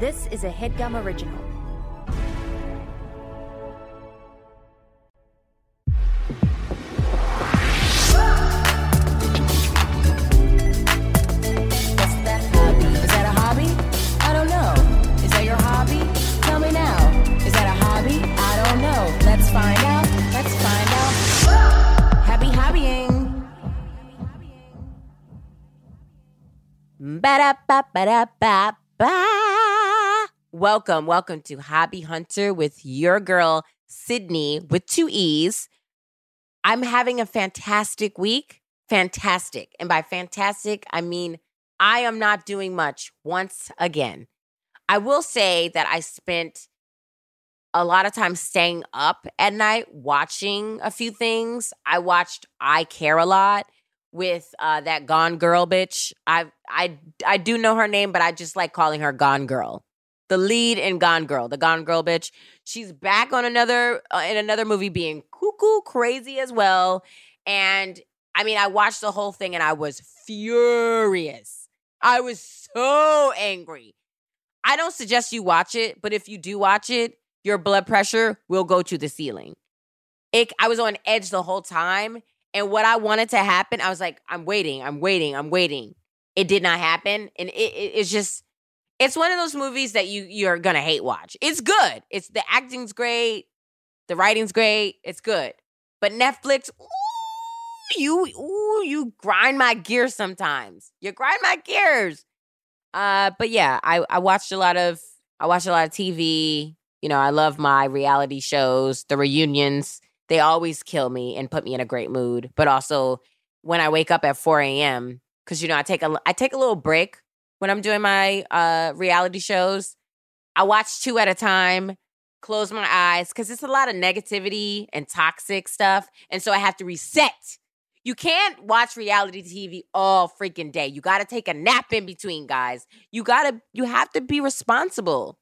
This is a headgum original. What's that a hobby? I don't know. Is that your hobby? Tell me now. Is that a hobby? Welcome, welcome to Hobby Hunter with your girl, Sydnee, with two E's. I'm having a fantastic week. Fantastic. And by fantastic, I mean I am not doing much once again. I will say that I spent a lot of time staying up at night watching a few things. I watched I Care a Lot with uh, that Gone Girl bitch. I I I do know her name, but I just like calling her Gone Girl. The lead in Gone Girl, the Gone Girl bitch. She's back on another uh, in another movie, being cuckoo crazy as well. And I mean, I watched the whole thing and I was furious. I was so angry. I don't suggest you watch it, but if you do watch it, your blood pressure will go to the ceiling. It, I was on edge the whole time. And what I wanted to happen, I was like, I'm waiting, I'm waiting, I'm waiting. It did not happen. And it, it, it's just, it's one of those movies that you you're gonna hate watch. It's good. It's the acting's great, the writing's great, it's good. But Netflix, ooh, you ooh, you grind my gears sometimes. You grind my gears. Uh, but yeah, I, I watched a lot of I watched a lot of TV. You know, I love my reality shows, the reunions. They always kill me and put me in a great mood. But also when I wake up at 4 a.m., because you know, I take a I take a little break when I'm doing my uh reality shows. I watch two at a time, close my eyes, because it's a lot of negativity and toxic stuff. And so I have to reset. You can't watch reality TV all freaking day. You got to take a nap in between, guys. You got to you have to be responsible.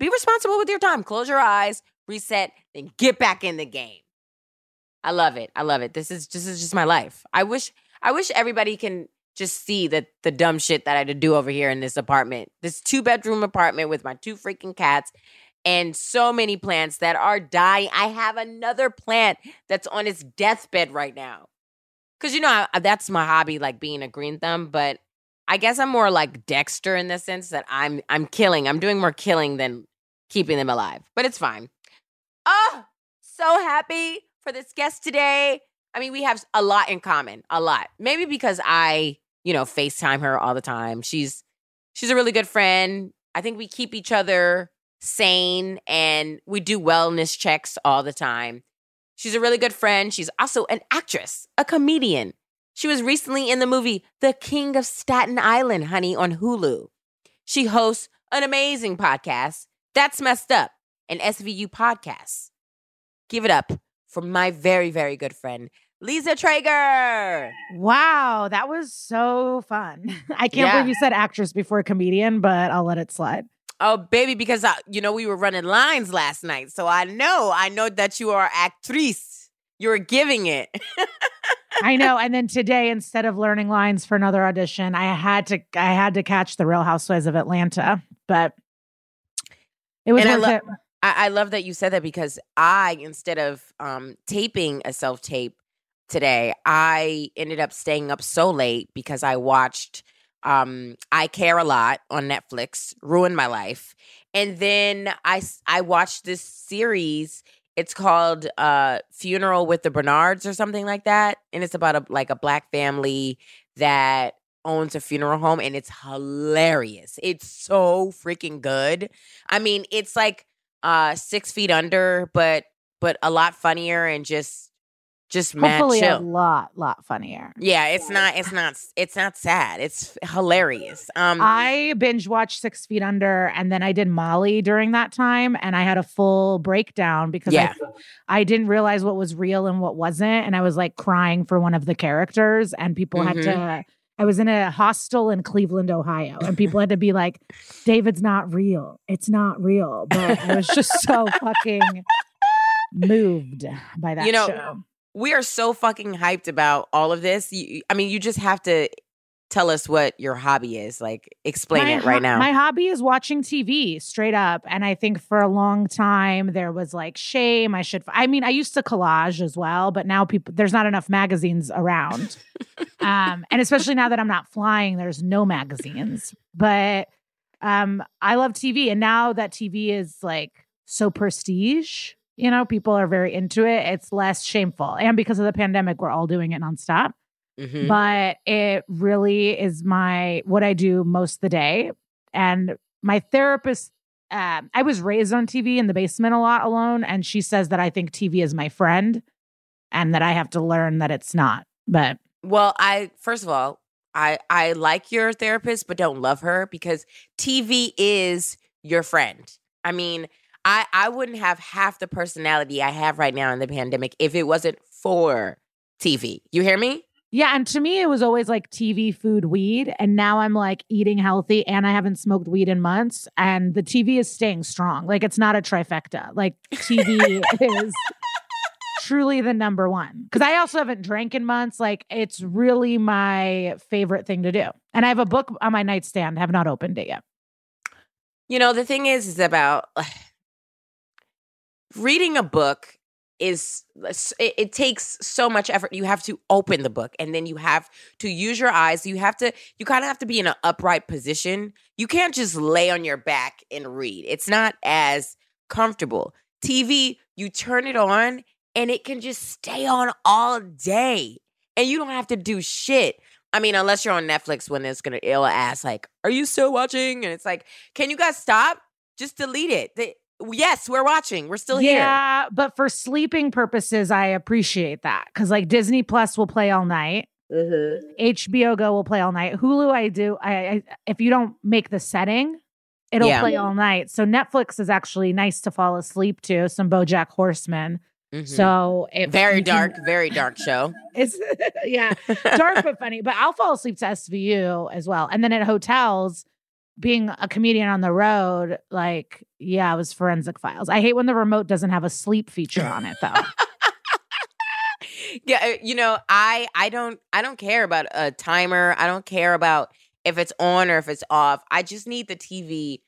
Be responsible with your time. Close your eyes, reset, then get back in the game. I love it. I love it. This is this is just my life. I wish I wish everybody can just see that the dumb shit that I had to do over here in this apartment. This two bedroom apartment with my two freaking cats and so many plants that are dying. I have another plant that's on its deathbed right now. Cuz you know, I, that's my hobby like being a green thumb, but I guess I'm more like Dexter in the sense that I'm I'm killing. I'm doing more killing than keeping them alive. But it's fine. Oh, so happy for this guest today. I mean, we have a lot in common, a lot. Maybe because I, you know, FaceTime her all the time. She's she's a really good friend. I think we keep each other sane and we do wellness checks all the time. She's a really good friend. She's also an actress, a comedian. She was recently in the movie The King of Staten Island, honey, on Hulu. She hosts an amazing podcast, That's Messed Up, an SVU podcast. Give it up for my very, very good friend, Liza Treyger. Wow, that was so fun. I can't Yeah. believe you said actress before comedian, but I'll let it slide. Oh, baby, because I, you know we were running lines last night, so I know, I know that you are actrice. You're giving it. I know. And then today, instead of learning lines for another audition, I had to I had to catch the Real Housewives of Atlanta, but it was And I lo-. I, I love that you said that because I, instead of um, taping a self tape today, I ended up staying up so late because I watched um, I Care a Lot on Netflix, ruined my life. And then I I watched this series. It's called uh, Funeral with the Bernards or something like that. And it's about a like a black family that owns a funeral home and it's hilarious. It's so freaking good. I mean, it's like uh six feet under, but but a lot funnier and just just Hopefully, a lot, lot funnier. Yeah, it's not it's not it's not sad. It's hilarious. Um I binge watched Six Feet Under, and then I did Molly during that time, and I had a full breakdown because Yeah. I, I didn't realize what was real and what wasn't, and I was like crying for one of the characters, and people had Mhm. to. I was in a hostel in Cleveland, Ohio, and people had to be like, "David's not real. It's not real." But I was just so fucking moved by that You know, show. We are so fucking hyped about all of this. You, I mean, you just have to tell us what your hobby is. Like, explain My it right ho- now. My hobby is watching TV straight up. And I think for a long time there was like shame. I should, I mean, I used to collage as well, but now people, there's not enough magazines around. um, and especially now that I'm not flying, there's no magazines. But um, I love TV. And now that TV is like so prestige, you know, people are very into it. It's less shameful. And because of the pandemic, we're all doing it nonstop Mhm. but it really is my what I do most of the day. And my therapist, um, I was raised on TV in the basement a lot alone, and she says that I think TV is my friend, and that I have to learn that it's not. But Well, I first of all, I I like your therapist, but don't love her because TV is your friend. I mean, I I wouldn't have half the personality I have right now in the pandemic if it wasn't for TV. You hear me? yeah, and to me, it was always like TV, food, weed, and now I'm like eating healthy, and I haven't smoked weed in months, and the TV is staying strong. Like it's not a trifecta. Like TV is. truly the number one because I also haven't drank in months. Like it's really my favorite thing to do. And I have a book on my nightstand, have not opened it yet. You know, the thing is, is about reading a book is it, it takes so much effort. You have to open the book and then you have to use your eyes. You have to, you kind of have to be in an upright position. You can't just lay on your back and read. It's not as comfortable. TV, you turn it on and it can just stay on all day and you don't have to do shit. I mean, unless you're on Netflix when it's gonna it'll ask like, "Are you still watching?" And it's like, "Can you guys stop? Just delete it." They, yes, we're watching. We're still here. yeah, but for sleeping purposes, I appreciate that because like Disney Plus will play all night. HBO Go will play all night. Hulu, I do. I, I if you don't make the setting, it'll Yeah. play all night. So Netflix is actually nice to fall asleep to. Some BoJack Horseman. Mhm. So if very can- dark, very dark show. It's yeah, dark but funny. But I'll fall asleep to SVU as well. And then at hotels, being a comedian on the road, like yeah, it was forensic files. I hate when the remote doesn't have a sleep feature on it though. yeah, uh, you know, I I don't I don't care about a timer. I don't care about if it's on or if it's off. I just need the TV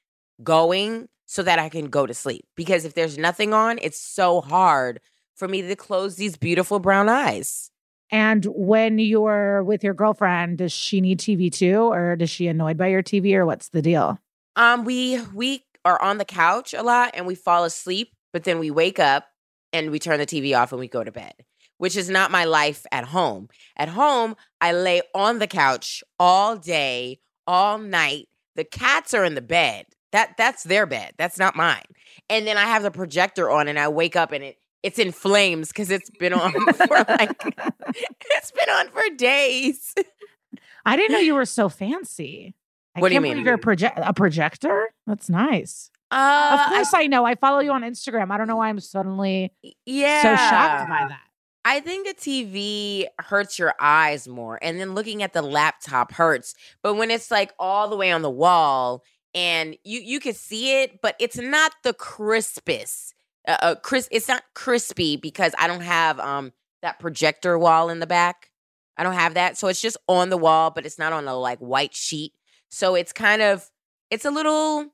going so that I can go to sleep. Because if there's nothing on, it's so hard for me to close these beautiful brown eyes. And when you're with your girlfriend, does she need TV too, or does she annoyed by your TV, or what's the deal? Um, we we are on the couch a lot and we fall asleep, but then we wake up and we turn the TV off and we go to bed, which is not my life at home. At home, I lay on the couch all day, all night. The cats are in the bed. That that's their bed. That's not mine. And then I have the projector on and I wake up and it it's in flames because it's been on for like it's been on for days. I didn't know you were so fancy. I What do you mean? You're a, proje- a projector. That's nice. Uh, of course, I, know. I follow you on Instagram. I don't know why I'm suddenly yeah. so shocked by that. I think a TV hurts your eyes more, and then looking at the laptop hurts. But when it's like all the way on the wall, and you you can see it, but it's not the crispest. Uh, uh, crisp. It's not crispy because I don't have um that projector wall in the back. I don't have that, so it's just on the wall, but it's not on a like white sheet. So it's kind of it's a little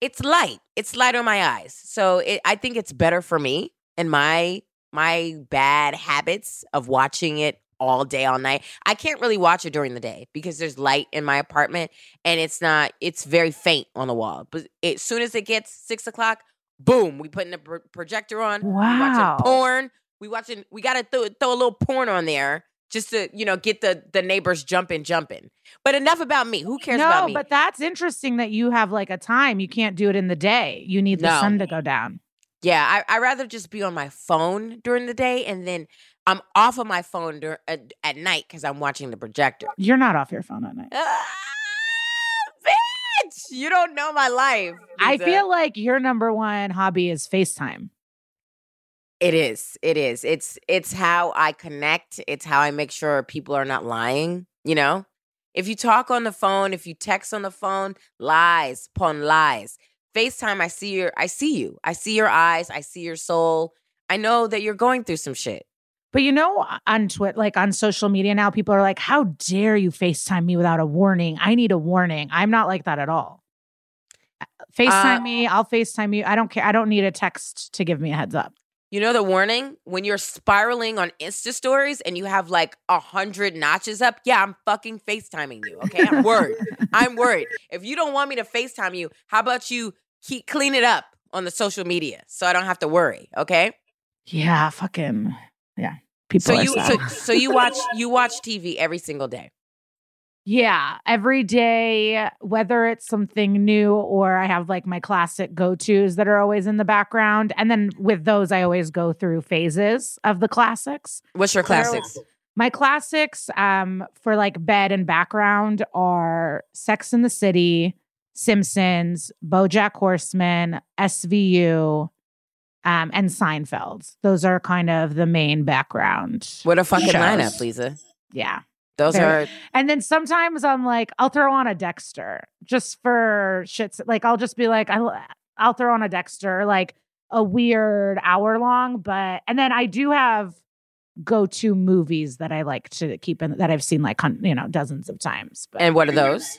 it's light. It's light on my eyes. So it, I think it's better for me and my my bad habits of watching it all day all night. I can't really watch it during the day because there's light in my apartment and it's not it's very faint on the wall. But as soon as it gets six o'clock, boom, we putting the pro- projector on. We Wow. watching porn. We watching. We gotta throw, throw a little porn on there just to you know get the the neighbors jumping, jumping. But enough about me. Who cares no, about me? but that's interesting that you have like a time. You can't do it in the day. You need the No. sun to go down. Yeah, I I rather just be on my phone during the day, and then I'm off of my phone dur- at, at night because I'm watching the projector. You're not off your phone at night. Ah, bitch, you don't know my life. I Liza. feel like your number one hobby is FaceTime. it is. It is. It's it's how I connect. It's how I make sure people are not lying. You know, if you talk on the phone, if you text on the phone, lies upon lies. FaceTime, I see your, I see you. I see your eyes. I see your soul. I know that you're going through some shit. But you know, on Twitter, like on social media now, people are like, "How dare you FaceTime me without a warning? I need a warning." I'm not like that at all. FaceTime Uh, me. I'll FaceTime you. I don't care. I don't need a text to give me a heads up. You know the warning when you're spiraling on Insta stories and you have like a hundred notches up. Yeah, I'm fucking FaceTiming you. Okay, I'm worried. I'm worried. If you don't want me to FaceTime you, how about you keep clean it up on the social media so I don't have to worry. Okay. Yeah, fucking yeah. People So are you sad. so, so you watch you watch TV every single day. Yeah, every day, whether it's something new or I have like my classic go tos that are always in the background. And then with those, I always go through phases of the classics. What's your classics? My classics um, for like bed and background are Sex in the City, Simpsons, Bojack Horseman, SVU, um, and Seinfeld. Those are kind of the main background. What a fucking shows. lineup, Liza. Yeah. Those Very- are And then sometimes I'm like, I'll throw on a Dexter just for shits. Like I'll just be like, I'll, I'll throw on a Dexter, like a weird hour long. But and then I do have go to movies that I like to keep in that I've seen like you know dozens of times. But and what are those?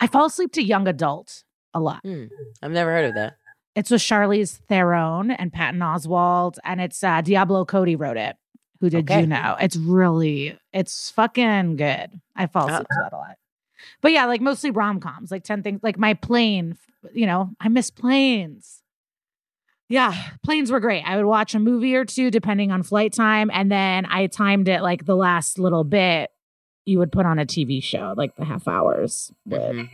I fall asleep to young adult a lot. I've never heard of that. It's with Charlize Theron and Patton Oswalt, and it's uh, Diablo Cody wrote it. Who did Okay. you know? It's really, it's fucking good. I fall Oh. asleep to that a lot. But yeah, like mostly rom coms, like 10 things, like my plane, you know, I miss planes. Yeah, planes were great. I would watch a movie or two depending on flight time. And then I timed it like the last little bit. You would put on a TV show, like the half hours. would. Mhm.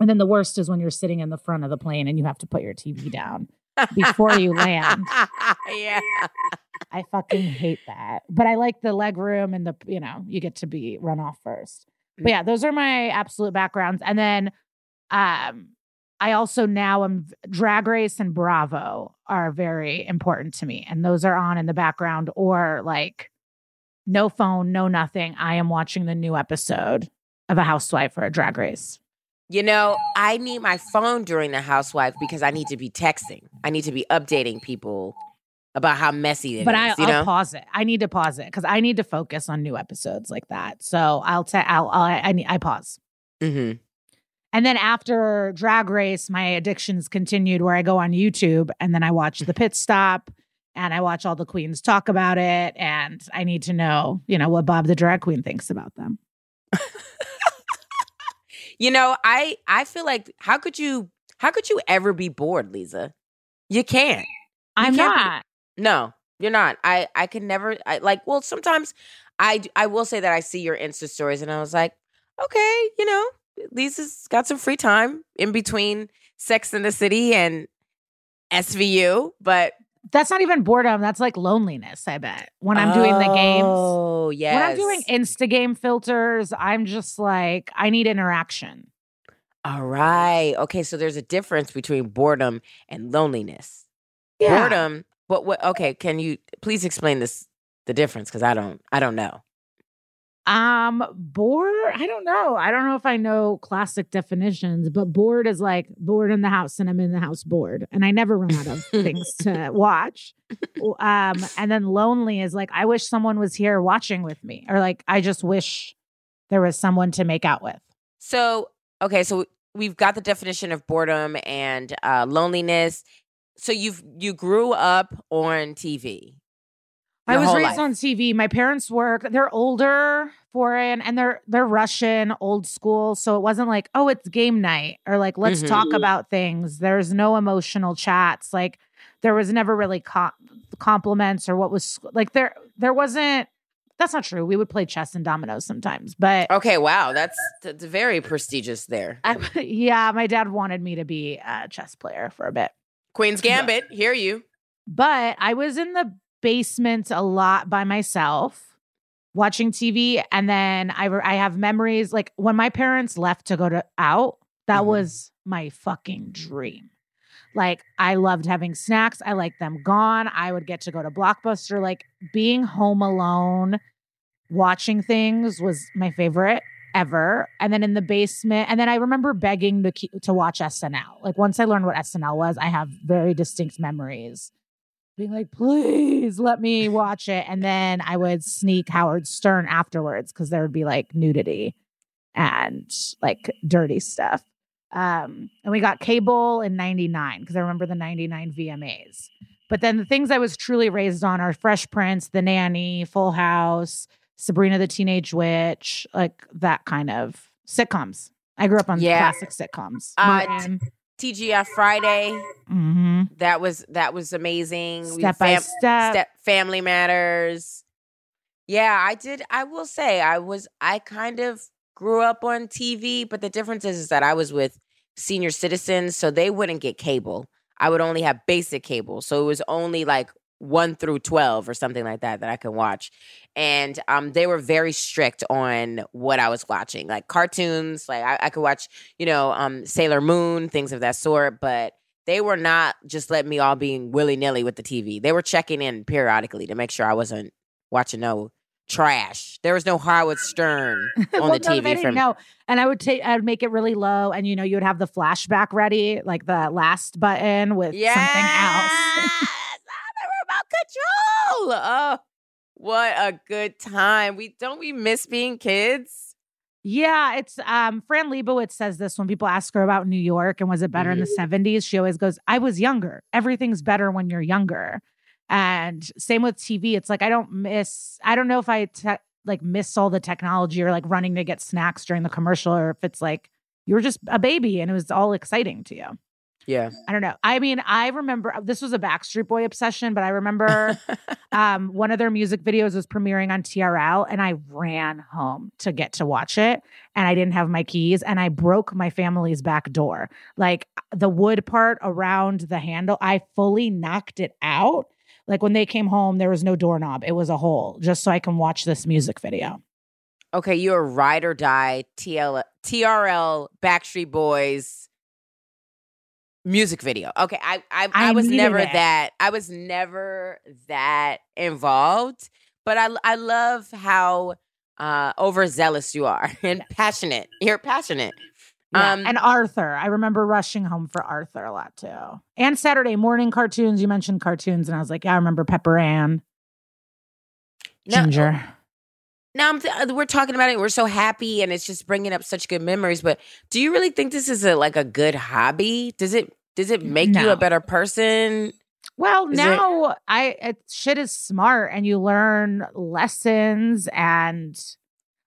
And then the worst is when you're sitting in the front of the plane and you have to put your TV down before you land. yeah. I fucking hate that. But I like the leg room and the, you know, you get to be run off first. But yeah, those are my absolute backgrounds. And then um I also now am drag race and Bravo are very important to me. And those are on in the background or like no phone, no nothing. I am watching the new episode of a housewife or a drag race. You know, I need my phone during the housewife because I need to be texting. I need to be updating people about how messy it is. but I, you I'll pause it. I need to pause it because I need to focus on new episodes like that. So I'll tell. I'll, I'll I need I pause, hmm and then after Drag Race, my addictions continued where I go on YouTube and then I watch the pit stop and I watch all the queens talk about it, and I need to know, you know, what Bob the drag queen thinks about them. you know, I I feel like how could you how could you ever be bored, Liza? You can't. I'm can't be- No, you're not. I I can never. I like. Well, sometimes I I will say that I see your Insta stories and I was like, okay, you know, Liza's got some free time in between Sex in the City and SVU, but That's not even boredom. That's like loneliness. I bet when I'm doing the games. Oh, yes. When I'm doing Insta game filters, I'm just like, I need interaction. All right. Okay, so there's a difference between boredom and loneliness. Yeah. Boredom, but what okay, can you please explain this the difference cuz I don't I don't know. Um, bored. I don't know. I don't know if I know classic definitions, but bored is like bored in the house, and I'm in the house bored, and I never run out of things to watch. Um, and then lonely is like I wish someone was here watching with me, or like I just wish there was someone to make out with. So, okay, so we've got the definition of boredom and uh, loneliness. So you've you grew up on TV. I was raised life. on TV. My parents work. They're older, foreign, and they're they're Russian, old school. So it wasn't like, oh, it's game night or like let's Mhm. talk about things. There's no emotional chats. Like there was never really com- compliments or what was like there there wasn't. That's not true. We would play chess and dominoes sometimes, but Okay, wow, that's, that's very prestigious there. I, yeah, my dad wanted me to be a chess player for a bit. Queen's Gambit, hear you. But I was in the basement a lot by myself watching TV. And then I, re- I have memories like when my parents left to go to out, that Mhm. was my fucking dream. Like I loved having snacks. I liked them gone. I would get to go to Blockbuster. Like being home alone, watching things was my favorite ever. And then in the basement, and then I remember begging to to watch SNL. Like once I learned what SNL was, I have very distinct memories being like, please let me watch it. And then I would sneak Howard Stern afterwards because there would be like nudity and like dirty stuff. Um, and we got cable in 99 because I remember the 99 VMAs. But then the things I was truly raised on are Fresh Prince, The Nanny, Full House, Sabrina the Teenage Witch, like that kind of sitcoms. I grew up on Yeah. classic sitcoms. Uh, Martin. TGIF Friday. Mhm. That was that was amazing. We- Step by step. Step Family Matters. Yeah, I did. I will say I was. I kind of grew up on TV, but the difference is, is that I was with senior citizens, so they wouldn't get cable. I would only have basic cable, so it was only like one through twelve or something like that that I can watch. And um, they were very strict on what I was watching, like cartoons. Like I, I could watch, you know, um, Sailor Moon, things of that sort, but they were not just letting me all being willy nilly with the TV. They were checking in periodically to make sure I wasn't watching no trash. There was no Howard Stern on Well, the no, TV they didn't from know. And I would take, I would make it really low, and you know, you would have the flashback ready, like the last button with yes! something else. Control. Oh, what a good time. We don't we miss being kids? Yeah, it's um Fran Lebowitz says this when people ask her about New York and was it better in the 70s. She always goes, I was younger. Everything's better when you're younger. And same with TV. It's like I don't miss, I don't know if I te- like miss all the technology or like running to get snacks during the commercial or if it's like you were just a baby and it was all exciting to you. Yeah. I don't know. I mean, I remember this was a Backstreet Boy obsession, but I remember um, one of their music videos was premiering on TRL, and I ran home to get to watch it. And I didn't have my keys, and I broke my family's back door. Like the wood part around the handle, I fully knocked it out. Like when they came home, there was no doorknob, it was a hole just so I can watch this music video. Okay, you're ride or die TL, TRL Backstreet Boys music video. Okay, I I, I, I was never it. that. I was never that involved, but I I love how uh overzealous you are and passionate. You're passionate. Yeah, Um, and Arthur. I remember rushing home for Arthur a lot too. And Saturday morning cartoons. You mentioned cartoons, and I was like, yeah, I remember Pepper Ann, No- Ginger. Now I'm th- we're talking about it. We're so happy, and it's just bringing up such good memories. But do you really think this is a like a good hobby? Does it does it make you a better person? Well, Is it- now I it, shit is smart, and you learn lessons. And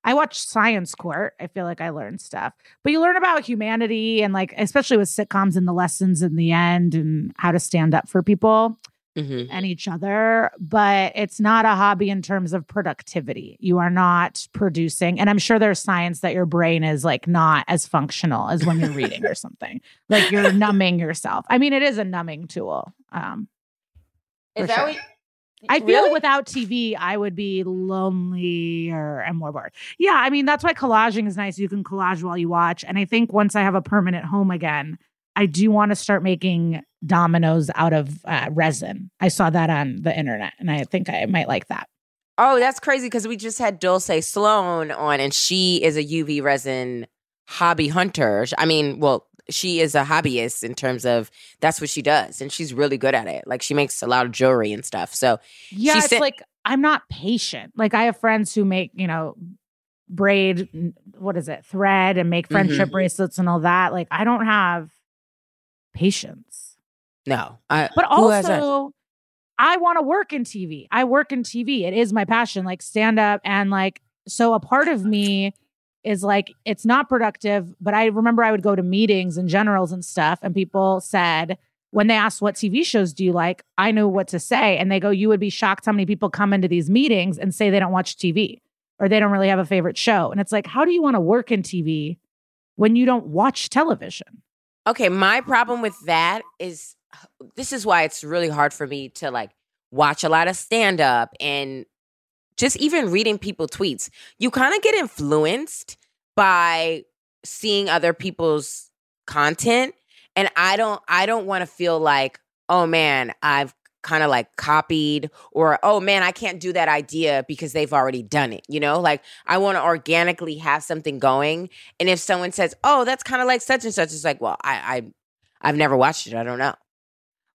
I watch Science Court. I feel like I learned stuff, but you learn about humanity and like, especially with sitcoms and the lessons in the end and how to stand up for people. Mm-hmm. and each other, but it's not a hobby in terms of productivity. You are not producing, and I'm sure there's science that your brain is like not as functional as when you're reading or something. Like you're numbing yourself. I mean, it is a numbing tool. Um, Is that sure. what? I feel Really? without TV, I would be lonelier and more bored. Yeah, I mean that's why collaging is nice. You can collage while you watch, and I think once I have a permanent home again, I do want to start making dominoes out of uh, resin. I saw that on the internet, and I think I might like that. Oh, that's crazy because we just had Dulce Sloan on, and she is a UV resin hobby hunter. I mean, well, she is a hobbyist in terms of that's what she does, and she's really good at it. Like she makes a lot of jewelry and stuff. So Yeah, it's said- like I'm not patient. Like I have friends who make you know braid, what is it, thread, and make friendship bracelets and all that. Like I don't have patience. no, I, But who has that? also, I want to work in TV. I work in TV. It is my passion, like stand up. And like, so a part of me is like, it's not productive. But I remember I would go to meetings and generals and stuff, and people said, when they asked what TV shows do you like, I knew what to say. And they go, you would be shocked how many people come into these meetings and say they don't watch TV or they don't really have a favorite show. And it's like, how do you want to work in TV when you don't watch television? Okay, my problem with that is this is why it's really hard for me to like watch a lot of stand up and just even reading people tweets. You kind of get influenced by seeing other people's content and I don't I don't want to feel like, "Oh man, I've kind of like copied or oh man, I can't do that idea because they've already done it." You know? Like I want to organically have something going and if someone says, "Oh, that's kind of like such and such," it's like, "Well, I, I, I've never watched it. I don't know."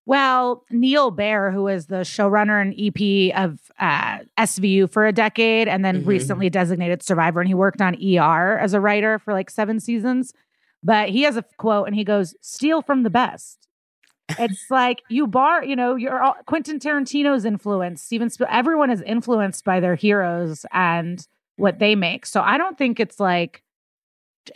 Well, Neil Baer, who is was the showrunner and EP of uh, SVU for a decade and then Mhm. recently designated survivor, and he worked on ER as a writer for like seven seasons. But he has a quote and he goes, Steal from the best. It's like you bar, you know, you're all, Quentin Tarantino's influence, Steven Spiel, everyone is influenced by their heroes and what they make. So I don't think it's like,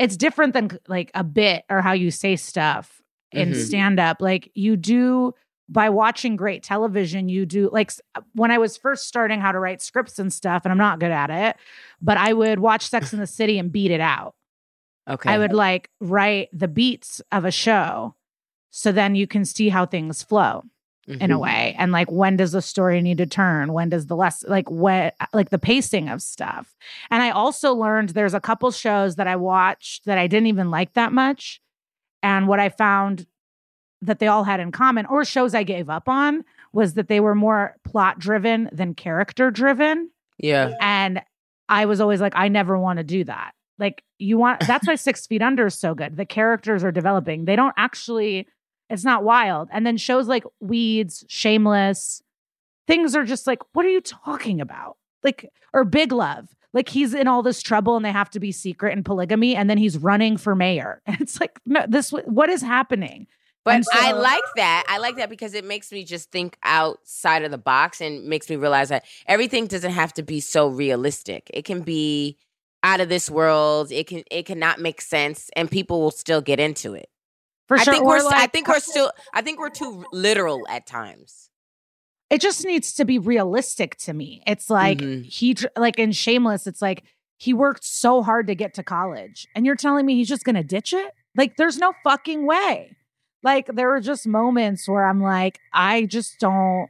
it's different than like a bit or how you say stuff in Mhm. stand up. Like you do by watching great television, you do like when I was first starting how to write scripts and stuff, and I'm not good at it, but I would watch Sex in the City and beat it out. Okay. I would like write the beats of a show so then you can see how things flow in a Mhm. way and like when does the story need to turn when does the less like what like the pacing of stuff and i also learned there's a couple shows that i watched that i didn't even like that much and what i found that they all had in common or shows i gave up on was that they were more plot driven than character driven Yeah. and I was always like, I never want to do that. Like, you want that's why Six Feet Under is so good. The characters are developing. They don't actually, it's not wild. And then shows like Weeds, Shameless, things are just like, what are you talking about? Like, or Big Love. Like he's in all this trouble and they have to be secret and polygamy, and then he's running for mayor. And it's like, no, this what is happening? But And I like that. I like that because it makes me just think outside of the box and makes me realize that everything doesn't have to be so realistic. It can be out of this world. It can it cannot make sense and people will still get into it. For I sure. think Or, we're s- I like, think we're still I think we're too literal at times. it just needs to be realistic to me. It's like Mhm. he like in Shameless, it's like he worked so hard to get to college, and you're telling me he's just gonna ditch it? Like, there's no fucking way. Like, there were just moments where I'm like, I just don't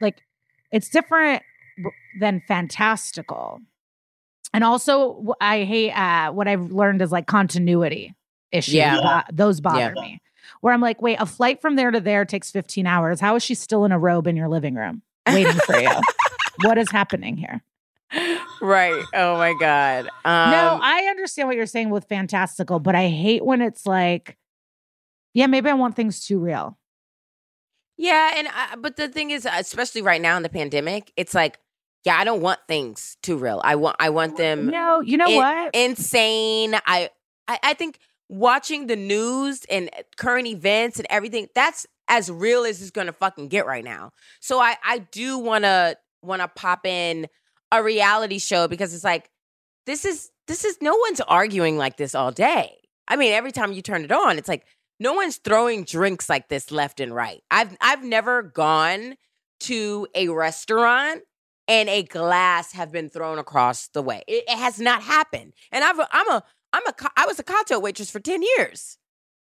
like. It's different than fantastical, and also I hate uh, what I've learned is like continuity issues. Yeah. Bo- those bother me. Where I'm like, wait, a flight from there to there takes 15 hours. How is she still in a robe in your living room waiting for you? what is happening here? right. Oh my god. Um, no, I understand what you're saying with fantastical, but I hate when it's like, yeah, maybe I want things too real. Yeah, and I, but the thing is, especially right now in the pandemic, it's like, yeah, I don't want things too real. I want, I want them No, you know in- what? insane. I, I, I think watching the news and eh, current events and everything that's as real as it's gonna fucking get right now. So I, I do wanna wanna pop in a reality show because it's like this is this is no one's arguing like this all day. I mean, every time you turn it on, it's like no one's throwing drinks like this left and right. I've I've never gone to a restaurant and a glass have been thrown across the way. It, it has not happened. And I've I'm a I'm a I was a cocktail waitress for 10 years.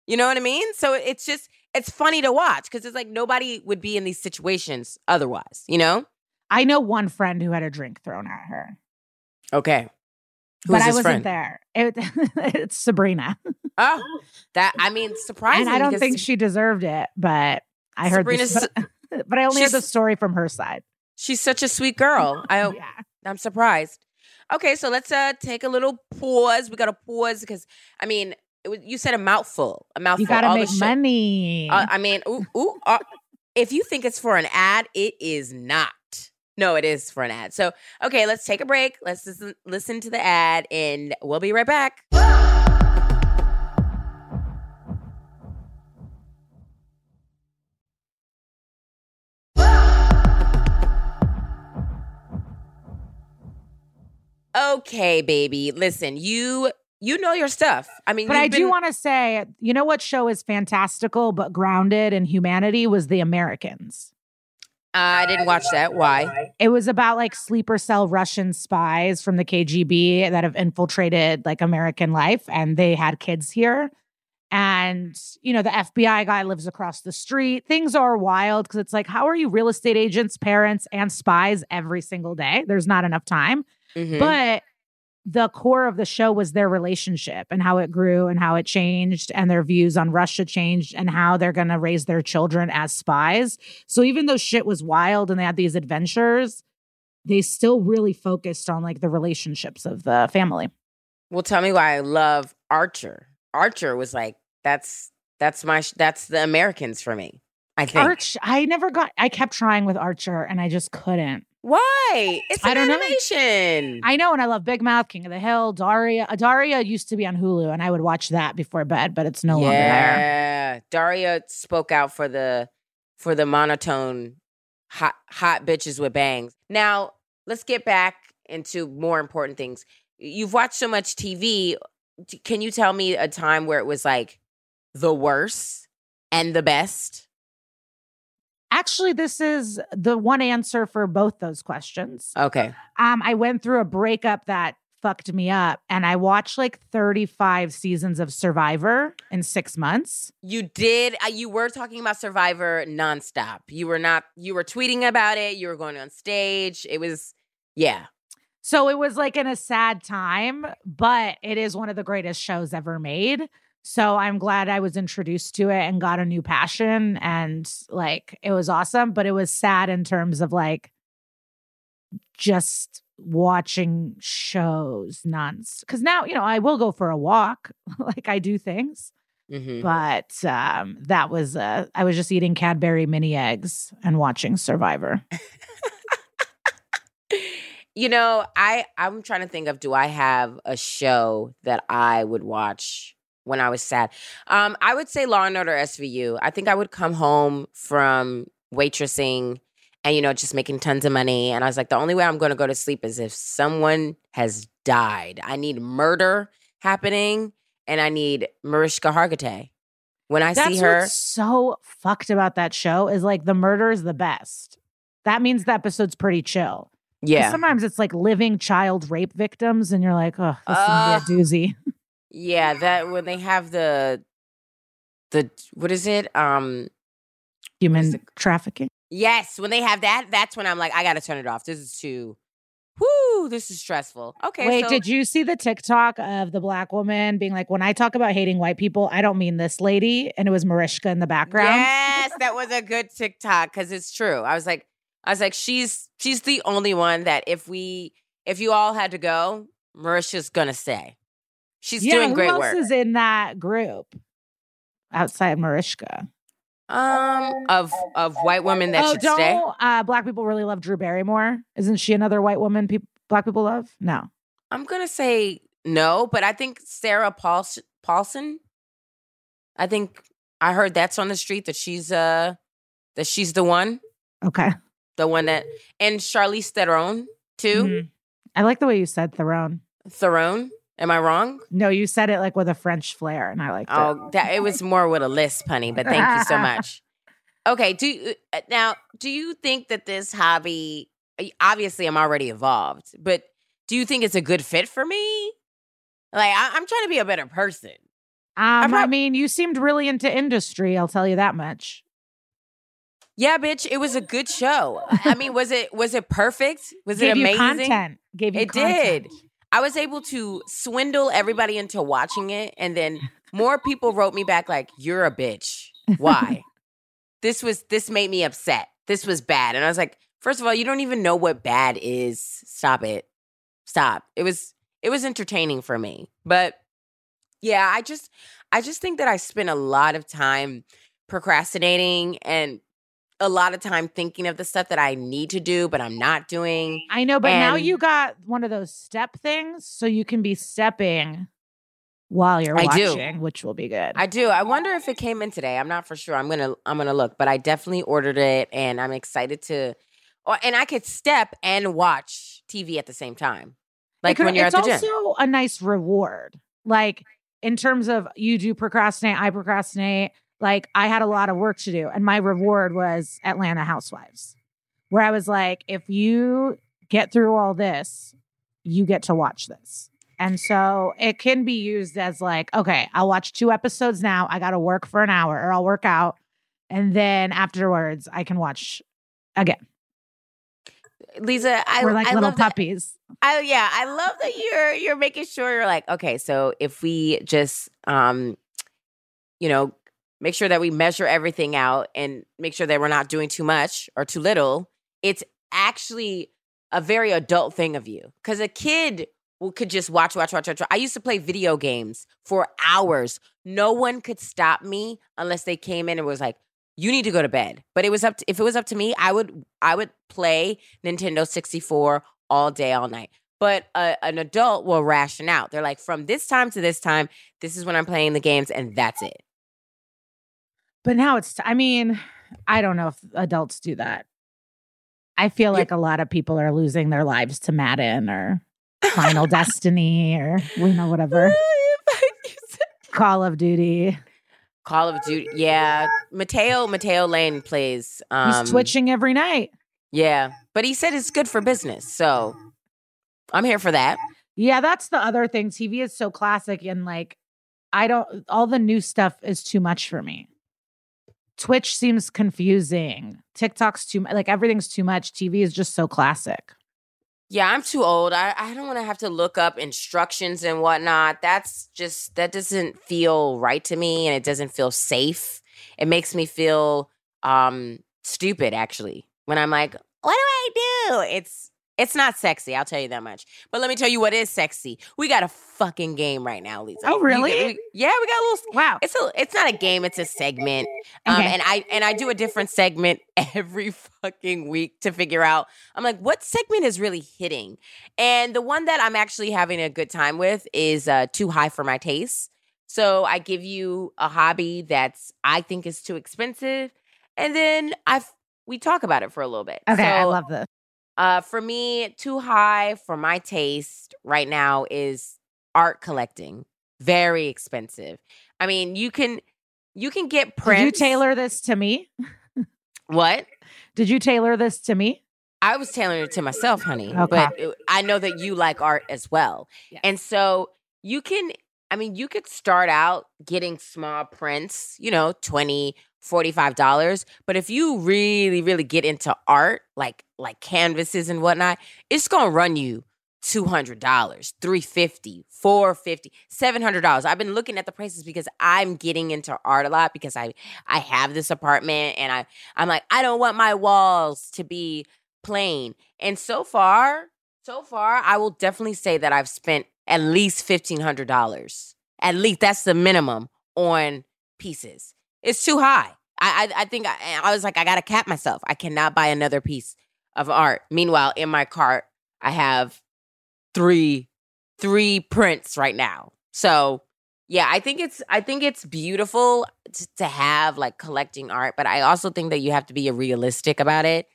You know what I mean? So it's just it's funny to watch cuz it's like nobody would be in these situations otherwise, you know? I know one friend who had a drink thrown at her, Okay. but I wasn't friend? there. It, it's Sabrina, Oh, that I mean surprising and I don't think she deserved it. But I heard Sabrina's but, but I only heard the story from her side. she's such a sweet girl. I yeah. I'm surprised. Okay, so let's uh take a little pause. We got to pause because I mean, it was, you said a mouthful, a mouthful. You got to make money. Uh, I mean, ooh, ooh, uh, if you think it's for an ad, it is not. No, it is for an ad. So, okay, let's take a break. Let's listen, listen to the ad, and we'll be right back. Okay, baby. Listen, you you know your stuff. I mean, But I do want to say, you know what show is fantastical but grounded in humanity was The Americans. I didn't watch that. Why? It was about like sleeper cell Russian spies from the KGB that have infiltrated like American life and they had kids here. And, you know, the FBI guy lives across the street. Things are wild because it's like, how are you real estate agents, parents, and spies every single day? There's not enough time. Mhm. But the core of the show was their relationship and how it grew and how it changed and their views on Russia changed and how they're going to raise their children as spies. So even though shit was wild and they had these adventures, they still really focused on like the relationships of the family. Well, tell me why I love Archer. Archer was like that's that's my sh- that's the Americans for me. I think. Arch, I never got. I kept trying with Archer, and I just couldn't. Why? It's an I don't know. animation. I know, and I love Big Mouth, King of the Hill, Daria. Uh, Daria used to be on Hulu, and I would watch that before bed, but it's no longer there. yeah. Daria spoke out for the for the monotone hot hot bitches with bangs. Now, let's get back into more important things. You've watched so much TV. Can you tell me a time where it was like the worst and the best? Actually, this is the one answer for both those questions. Okay. Um, I went through a breakup that fucked me up, and I watched like 35 seasons of Survivor in six months. You did. Uh, you were talking about Survivor nonstop. You were not. You were tweeting about it. You were going on stage. It was, yeah. So it was like in a sad time, but it is one of the greatest shows ever made. So I'm glad I was introduced to it and got a new passion. And like it was awesome, but it was sad in terms of like just watching shows nonstop. Because now, you know, I will go for a walk, like I do things. hmm But um, that was, uh, I was just eating Cadbury mini eggs and watching Survivor. You know, I I'm trying to think of do I have a show that I would watch when I was sad? Um, I would say Law and Order SVU. I think I would come home from waitressing and you know just making tons of money, and I was like, the only way I'm going to go to sleep is if someone has died. I need murder happening, and I need Mariska Hargitay. When I That's see her, so fucked about that show is like the murder is the best. That means the episode's pretty chill. yeah, Sometimes it's like living child rape victims, and you're like, oh, this is gonna be a doozy. Yeah, that when they have the the what is it? Um, Human the- trafficking. Yes, when they have that, that's when I'm like, I gotta turn it off. This is too, whoo, this is stressful. Okay, Wait, so, did you see the TikTok of the black woman being like, when I talk about hating white people, I don't mean this lady? And it was Mariska in the background. Yes, that was a good TikTok because it's true. I was like, I was like, she's she's the only one that if we if you all had to go, Mariska's gonna stay. She's yeah, doing who else work. is in that group outside Mariska? um, of of white women that oh, should don't stay. Uh, black people really love Drew Barrymore? Isn't she another white woman peop black people love? No. I'm gonna say no, but I think Sarah Pauls- Paulson. I think I heard that's on the street that she's uh that she's the one, Okay. the one that and Charlize Theron too. Mhm. I like the way you said Theron. Theron, am I wrong? No, you said it like with a French flair, and I liked it. Oh, that it was more with a lisp, honey. But thank you so much. Okay, do uh, now do you think that this hobby? Obviously, I'm already evolved, but do you think it's a good fit for me? Like, I, I'm trying to be a better person. Um, I prob- mean, you seemed really into industry. I'll tell you that much. Yeah, bitch, it was a good show. I mean, was it was it perfect? Was Gave it amazing? content. Gave you It content. did. I was able to swindle everybody into watching it, and then more people wrote me back like, "You're a bitch. Why? this was this made me upset. This was bad." And I was like, first of all, you don't even know what bad is. Stop it. Stop. It was it was entertaining for me, but yeah, I just I just think that I spent a lot of time procrastinating and a lot of time thinking of the stuff that I need to do, but I'm not doing. I know, but now you got one of those step things, so you can be stepping while you're I do. watching, which will be good. I do. I wonder if it came in today. I'm not for sure. I'm gonna I'm gonna look, but I definitely ordered it, and I'm excited to. Oh, and I could step and watch TV at the same time, like could- when you're at the gym. It's also a nice reward. Like in terms of you do procrastinate, I procrastinate. Like I had a lot of work to do, and my reward was Atlanta Housewives, where I was like, if you get through all this, you get to watch this. And so it can be used as like, okay, I'll watch two episodes now. I got to work for an hour, or I'll work out, and then afterwards I can watch again. Liza, I, We're like I little love that. puppies. I yeah, I love that you're you're making sure you're like, okay, so if we just um you know, make sure that we measure everything out and make sure that we're not doing too much or too little, it's actually a very adult thing of you. Cuz a kid could just watch watch watch watch. watch. I used to play video games for hours. No one could stop me unless they came in and was like, you need to go to bed. But it was up to, if it was up to me, I would I would play Nintendo 64 all day all night. But a, an adult will ration out. They're like from this time to this time, this is when I'm playing the games and that's it. But now it's, I mean, I don't know if adults do that. I feel like a lot of people are losing their lives to Madden or Final Destiny or, you know, whatever. Call of Duty. Call of Duty. Yeah. Mateo Mateo Lane plays um He's twitching every night. Yeah. But he said it's good for business. So I'm here for that. Yeah, that's the other thing. TV is so classic and like I don't all the new stuff is too much for me. Twitch seems confusing. TikTok's too like everything's too much. TV is just so classic. Yeah, I'm too old. I, I don't want to have to look up instructions and whatnot. That's just that doesn't feel right to me and it doesn't feel safe. It makes me feel um stupid actually. When I'm like, what do I do? It's it's not sexy, I'll tell you that much. But let me tell you what is sexy. We got a fucking game right now, Liza. Oh, really? get- we- yeah, we got a little Wow. it's a it's not a game, it's a segment. Um, Okay. and I and I do a different segment every fucking week to figure out. I'm like, what segment is really hitting? And the one that I'm actually having a good time with is uh, too high for my taste. So I give you a hobby that's I think is too expensive, and then I we talk about it for a little bit. Okay, I love this. Uh, for me, too high for my taste right now is art collecting. Very expensive. I mean, you can you can get Did prints. you tailor this to me? what? Did you tailor this to me? I was tailoring it to myself, honey. Okay. But it- I know that you like art as well. Yes. And so you can, I mean, you could start out getting small prints, you know, 20 $45. But if you really, really get into art, like like canvases and whatnot, it's gonna run you $200, $350, $450, $700. I've been looking at the prices because I'm getting into art a lot because I I have this apartment and I I'm like I don't want my walls to be plain. And so far, so far I will definitely say that I've spent at least $1500. At least that's the minimum on pieces. It's too high. I I, I think I, I was like I got to cap myself. I cannot buy another piece of art. Meanwhile, in my cart, I have three three prints right now. So yeah, I think it's I think it's beautiful t- to have like collecting art, but I also think that you have to be realistic about it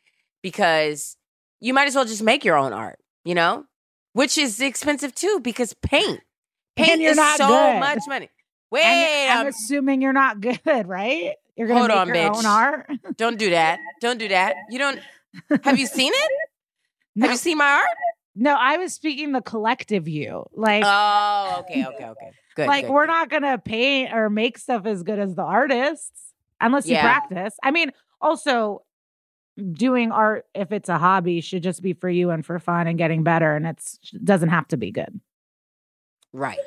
because you might as well just make your own art, you know, which is expensive too because paint paint is so good. much money. Wait, And I'm um, assuming you're not good, right? You're gonna Hold make on, your bitch. own art. don't do that. Don't do that. You don't. Have you seen it? No, Have you seen my art? no, I was speaking the collective you. Like, Oh, okay, okay, okay. Good. like good, we're good. not gonna paint or make stuff as good as the artists unless you practice. I mean, also doing art if it's a hobby should just be for you and for fun and getting better, and it's doesn't have to be good. right.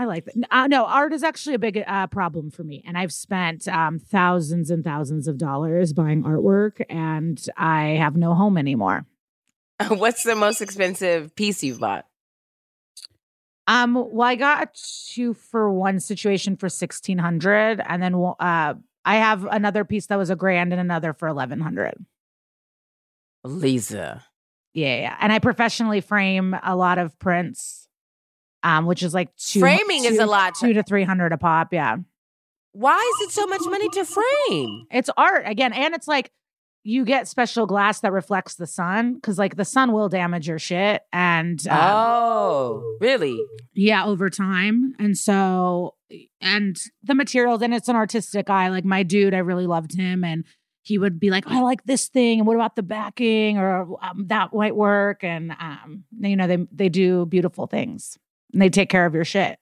I like that. Uh, no, art is actually a big uh, problem for me, and I've spent um, thousands and thousands of dollars buying artwork, and I have no home anymore. What's the most expensive piece you've bought? Um, well, I got two for one situation for sixteen hundred, and then uh, I have another piece that was a grand and another for eleven hundred. Liza. Yeah, yeah, and I professionally frame a lot of prints, um, which is like two Framing is a lot. two to three hundred a pop. Yeah, Why is it so much money to frame? it's art again, and it's like you get special glass that reflects the sun because like the sun will damage your shit, and um, Oh, really? Yeah, over time. And so, and the materials, and it's an artistic eye. Like my dude, I really loved him. And he would be like, I like this thing. And what about the backing or um, that white work? And, um, you know, they, they do beautiful things and they take care of your shit.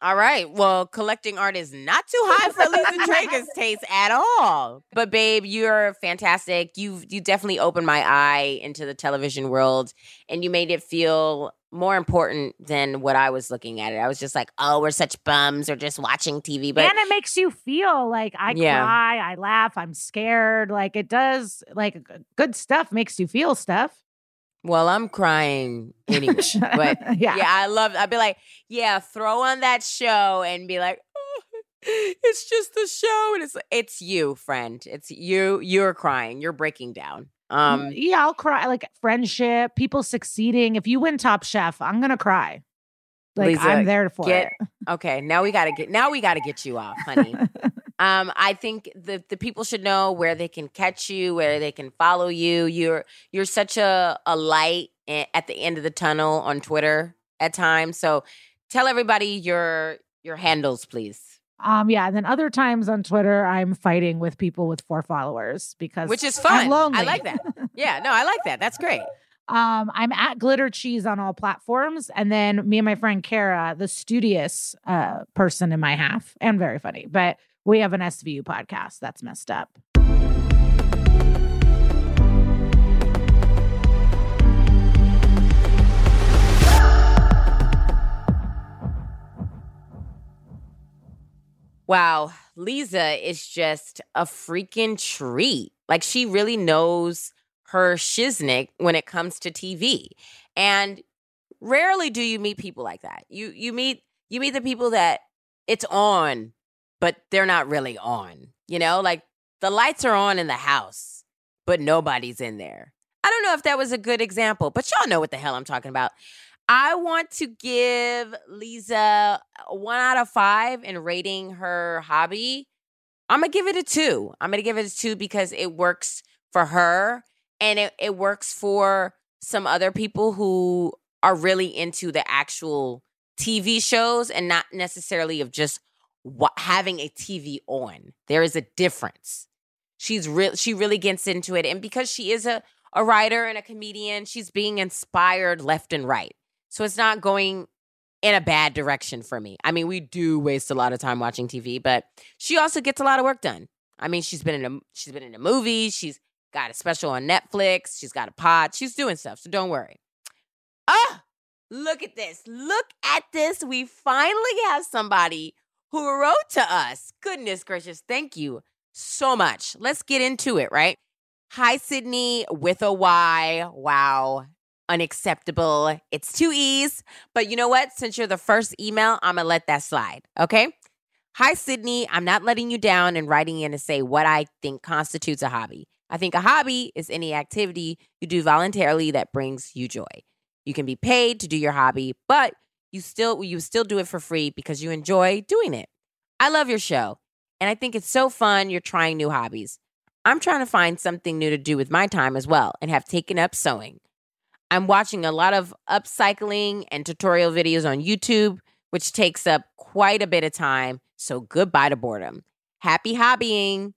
All right. Well, collecting art is not too high for Liza Treyger's taste at all. But babe, you're fantastic. You've you definitely opened my eye into the television world and you made it feel more important than what I was looking at it. I was just like, "Oh, we're such bums or just watching TV." But and it makes you feel like I Yeah. cry, I laugh, I'm scared. Like it does, like good stuff makes you feel stuff. Well, I'm crying anyway. but yeah. yeah, I love I'd be like, "Yeah, throw on that show and be like, "Oh, it's just the show, and it's it's you, friend. It's you. You're crying. You're breaking down. Um, yeah, I'll cry. Like friendship, people succeeding. If you win Top Chef, I'm gonna cry. Like Liza, I'm there for get- it. okay, now we gotta get. Now we gotta get you off, honey. Um, I think the the people should know where they can catch you, where they can follow you. You're you're such a a light at the end of the tunnel on Twitter at times. So tell everybody your your handles, please. Um, yeah. And then other times on Twitter, I'm fighting with people with four followers because Which is I'm fun. lonely. I like that. Yeah, no, I like that. That's great. Um, I'm at Glitter Cheese on all platforms, and then me and my friend Kara, the studious uh, person in my half, and very funny, but we have an SVU podcast that's messed up. Wow, Liza is just a freaking treat. Like she really knows her shiznick when it comes to TV. And rarely do you meet people like that. You you meet you meet the people that it's on, but they're not really on. You know, like the lights are on in the house, but nobody's in there. I don't know if that was a good example, but y'all know what the hell I'm talking about. I want to give Liza uh, one out of five in rating her hobby. I'm gonna give it a two. I'm gonna give it a two because it works for her and it, it works for some other people who are really into the actual TV shows and not necessarily of just wa- having a TV on. There is a difference. She's real. She really gets into it, and because she is a a writer and a comedian, she's being inspired left and right. So it's not going in a bad direction for me. I mean, we do waste a lot of time watching TV, but she also gets a lot of work done. I mean, she's been in a she's been in a movie, she's got a special on Netflix, she's got a pod, she's doing stuff, so don't worry. Ah, look at this. Look at this. We finally have somebody who wrote to us. Goodness gracious, thank you so much. Let's get into it, right? Hi, Sydney with a Y. Wow. Unacceptable. It's two E's. But you know what? Since you're the first email, I'm going to let that slide. Okay. Hi, Sydney. I'm not letting you down and writing in to say what I think constitutes a hobby. I think a hobby is any activity you do voluntarily that brings you joy. You can be paid to do your hobby, but you still you still do it for free because you enjoy doing it. I love your show, and I think it's so fun you're trying new hobbies. I'm trying to find something new to do with my time as well and have taken up sewing. I'm watching a lot of upcycling and tutorial videos on YouTube, which takes up quite a bit of time. So goodbye to boredom. Happy hobbying,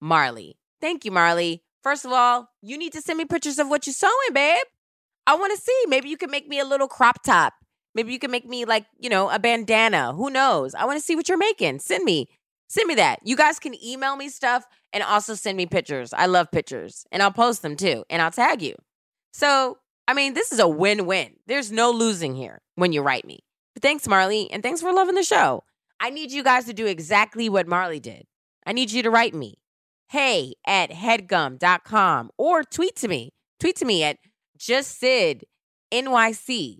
Marley. Thank you, Marley. First of all, you need to send me pictures of what you're sewing, babe. I want to see. Maybe you can make me a little crop top. Maybe you can make me like, you know, a bandana. Who knows? I want to see what you're making. Send me. Send me that. You guys can email me stuff and also send me pictures. I love pictures. And I'll post them too. And I'll tag you. So, I mean, this is a win-win. There's no losing here when you write me. But thanks, Marley, and thanks for loving the show. I need you guys to do exactly what Marley did. I need you to write me. Hey at headgum.com or tweet to me. Tweet to me at just Syd NYC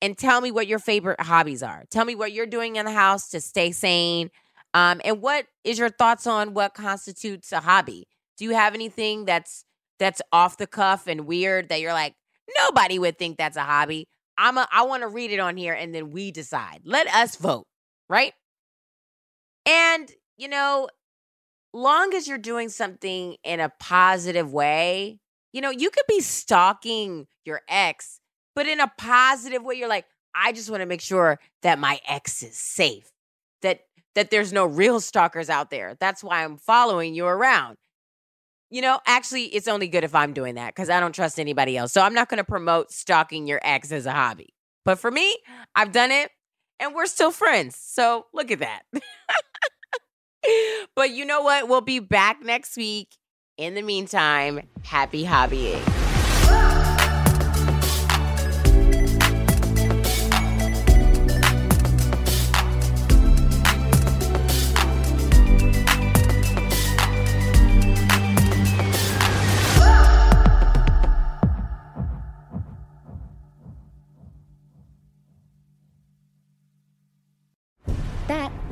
and tell me what your favorite hobbies are. Tell me what you're doing in the house to stay sane. Um, and what is your thoughts on what constitutes a hobby? Do you have anything that's that's off the cuff and weird that you're like, nobody would think that's a hobby? I'm a, I want to read it on here and then we decide. Let us vote, right? And, you know, long as you're doing something in a positive way, you know, you could be stalking your ex, but in a positive way, you're like, I just want to make sure that my ex is safe. That that there's no real stalkers out there. That's why I'm following you around. You know, actually, it's only good if I'm doing that because I don't trust anybody else. So I'm not going to promote stalking your ex as a hobby. But for me, I've done it and we're still friends. So look at that. but you know what? We'll be back next week. In the meantime, happy hobbying.